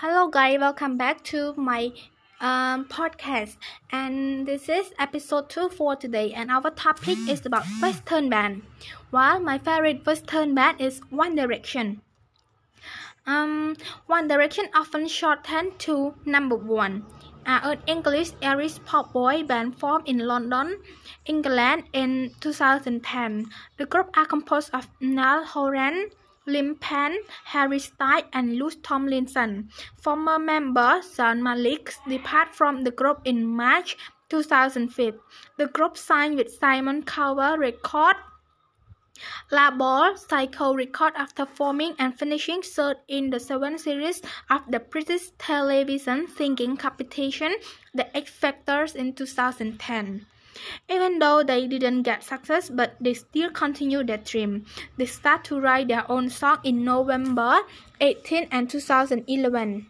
Hello, guys, welcome back to my um, podcast. And this is episode 2 for today. And our topic is about Western band. Well, my favorite Western band is One Direction. Um, One Direction often shortened to number one. Uh, an English Irish pop boy band formed in London, England in 2010. The group are composed of Niall Horan, Liam Payne, Harry Styles, and Louis Tomlinson. Former member Zayn Malik departed from the group in March 2005. The group signed with Simon Cowell Record label Syco Record after forming and finishing third in the seventh series of the British television singing competition The X Factor in 2010. Even though they didn't get success, but they still continue their dream. They start to write their own song in November 18 and 2011.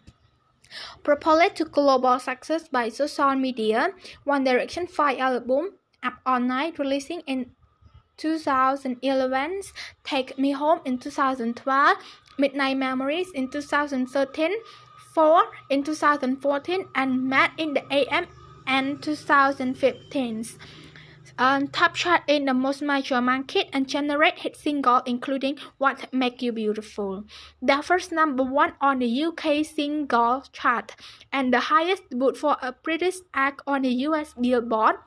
Propelled to global success by social media, One Direction 5 album Up All Night releasing in 2011, Take Me Home in 2012, Midnight Memories in 2013, 4 in 2014, and Made in the AM and 2015. Um, top chart in the most major market and generate hit single including What Make You Beautiful. The first number one on the UK single chart and the highest debut for a British act on the US Billboard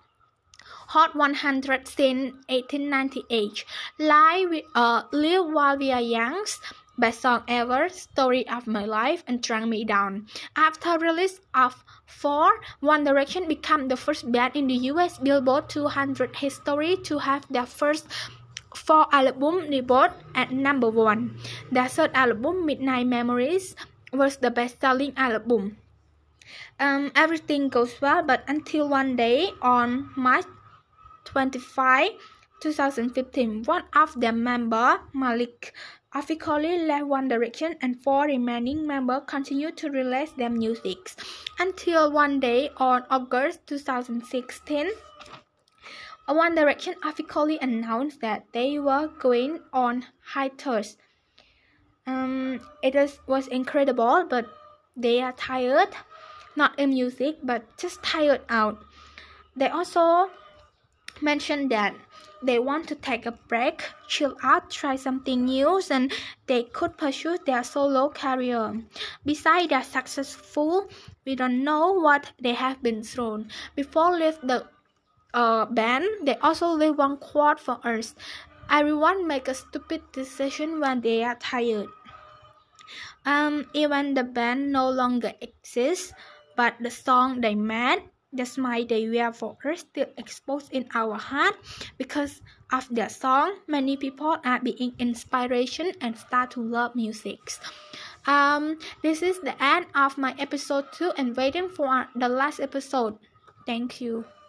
Hot 100 since 1898. Live uh, Live While We Are Young best song ever, Story of My Life, and Drag Me Down. After release of 4, One Direction became the first band in the US Billboard 200 history to have their first four album debut at number 1. Their third album, Midnight Memories, was the best-selling album. Um, everything goes well, but until one day on March 25, 2015, one of their member, Malik, officially left One Direction and four remaining members continued to release their music until one day on August 2016. One Direction officially announced that they were going on hiatus. Um, it was, was incredible, but they are tired, not in music, but just tired out. They also mentioned that they want to take a break, chill out, try something new, and they could pursue their solo career. Besides their successful, we don't know what they have been through. Before leave the uh, band, they also leave one quote for us. Everyone make a stupid decision when they are tired. Um, even the band no longer exists, but the song they made the smile they wear for us still exposed in our heart because of their song. Many people are being inspiration and start to love music. Um, this is the end of my episode two and waiting for the last episode. Thank you.